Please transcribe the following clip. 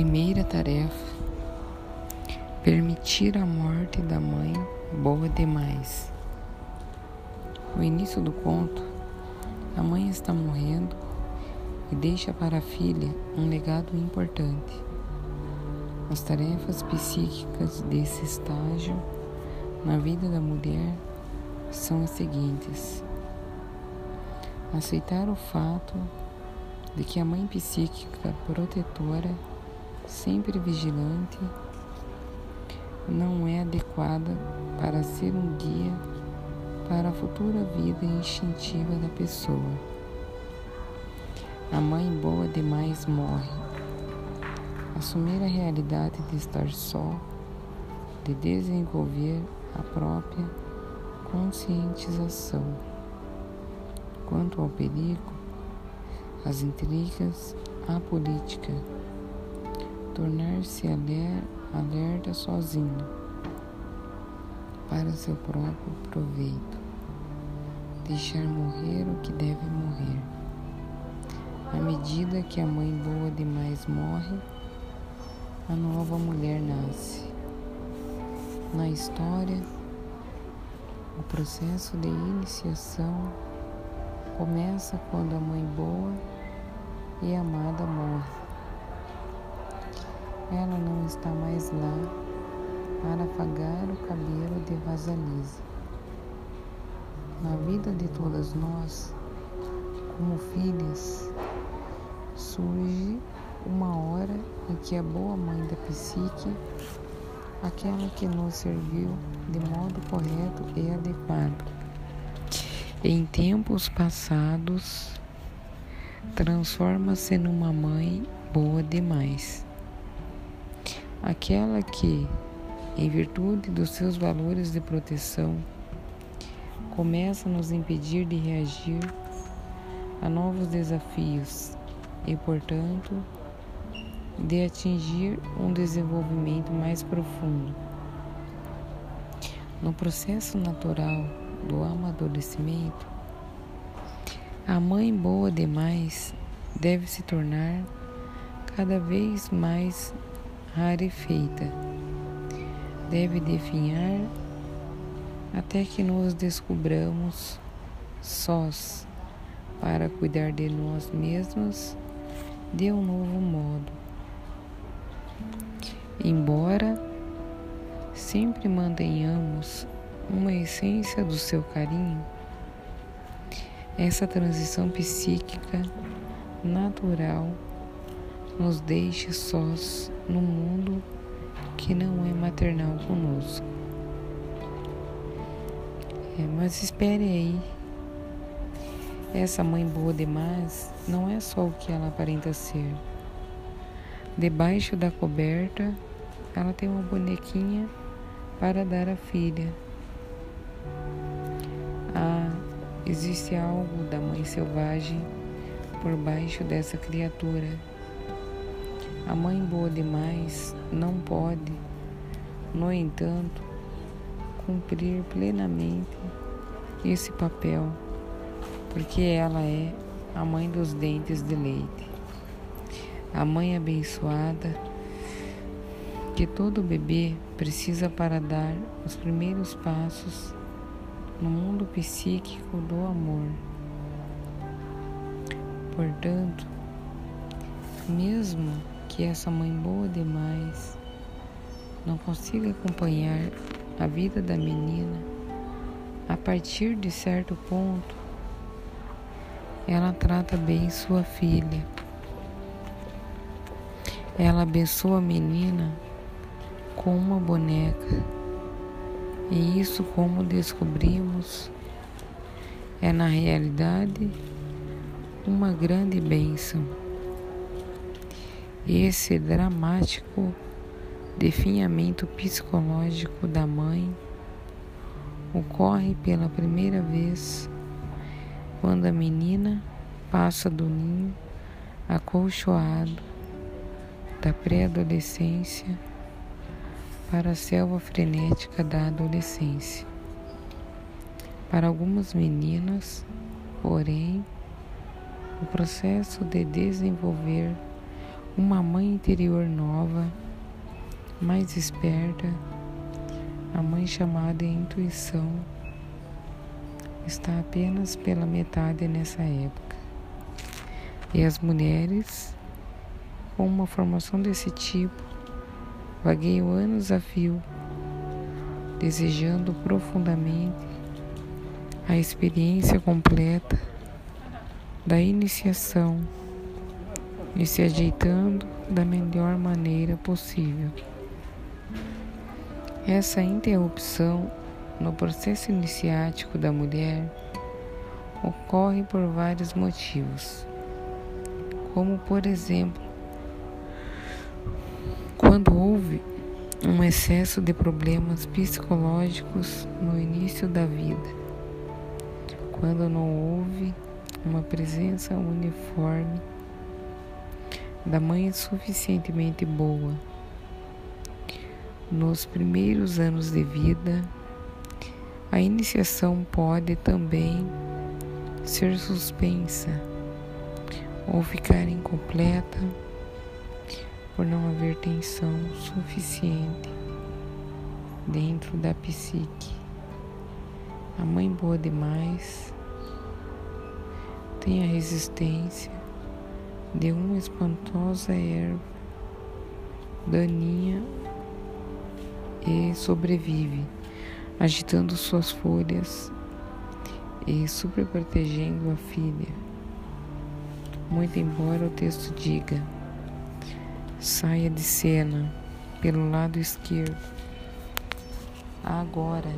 Primeira tarefa: permitir a morte da mãe boa demais. No início do conto, a mãe está morrendo e deixa para a filha um legado importante. As tarefas psíquicas desse estágio na vida da mulher são as seguintes: aceitar o fato de que a mãe psíquica protetora, sempre vigilante, não é adequada para ser um guia para a futura vida instintiva da pessoa. A mãe boa demais morre. Assumir a realidade de estar só, de desenvolver a própria conscientização. Quanto ao perigo, as intrigas, a política, tornar-se alerta sozinho para seu próprio proveito, deixar morrer o que deve morrer. À medida que a mãe boa demais morre, a nova mulher nasce. Na história, o processo de iniciação começa quando a mãe boa e amada morre. Ela não está mais lá para afagar o cabelo de Vasalisa. Na vida de todas nós, como filhas, surge uma hora em que a boa mãe da psique, aquela que nos serviu de modo correto e adequado, em tempos passados, transforma-se numa mãe boa demais. Aquela que, em virtude dos seus valores de proteção, começa a nos impedir de reagir a novos desafios e, portanto, de atingir um desenvolvimento mais profundo. No processo natural do amadurecimento, a mãe boa demais deve se tornar cada vez mais rarefeita. Deve definhar até que nos descobramos sós para cuidar de nós mesmos de um novo modo. Embora sempre mantenhamos uma essência do seu carinho, essa transição psíquica natural nos deixa sós no mundo que não é maternal conosco. É, mas espere aí. Essa mãe boa demais não é só o que ela aparenta ser. Debaixo da coberta, ela tem uma bonequinha para dar à filha. Ah, existe algo da mãe selvagem por baixo dessa criatura. A mãe boa demais não pode, no entanto, cumprir plenamente esse papel, porque ela é a mãe dos dentes de leite, a mãe abençoada que todo bebê precisa para dar os primeiros passos no mundo psíquico do amor. Portanto, mesmo que essa mãe boa demais não consiga acompanhar a vida da menina, a partir de certo ponto, ela trata bem sua filha. Ela abençoa a menina com uma boneca. E isso, como descobrimos, é na realidade uma grande bênção. Esse dramático definhamento psicológico da mãe ocorre pela primeira vez quando a menina passa do ninho acolchoado da pré-adolescência para a selva frenética da adolescência. Para algumas meninas, porém, o processo de desenvolver uma mãe interior nova, mais esperta, a mãe chamada intuição, está apenas pela metade nessa época. E as mulheres, com uma formação desse tipo, vagueiam anos a fio, desejando profundamente a experiência completa da iniciação e se ajeitando da melhor maneira possível. Essa interrupção no processo iniciático da mulher ocorre por vários motivos, como por exemplo, quando houve um excesso de problemas psicológicos no início da vida, quando não houve uma presença uniforme da mãe suficientemente boa. Nos primeiros anos de vida, a iniciação pode também ser suspensa ou ficar incompleta por não haver tensão suficiente dentro da psique. A mãe boa demais tem a resistência de uma espantosa erva daninha e sobrevive, agitando suas folhas e superprotegendo a filha. Muito embora o texto diga: saia de cena pelo lado esquerdo. Agora.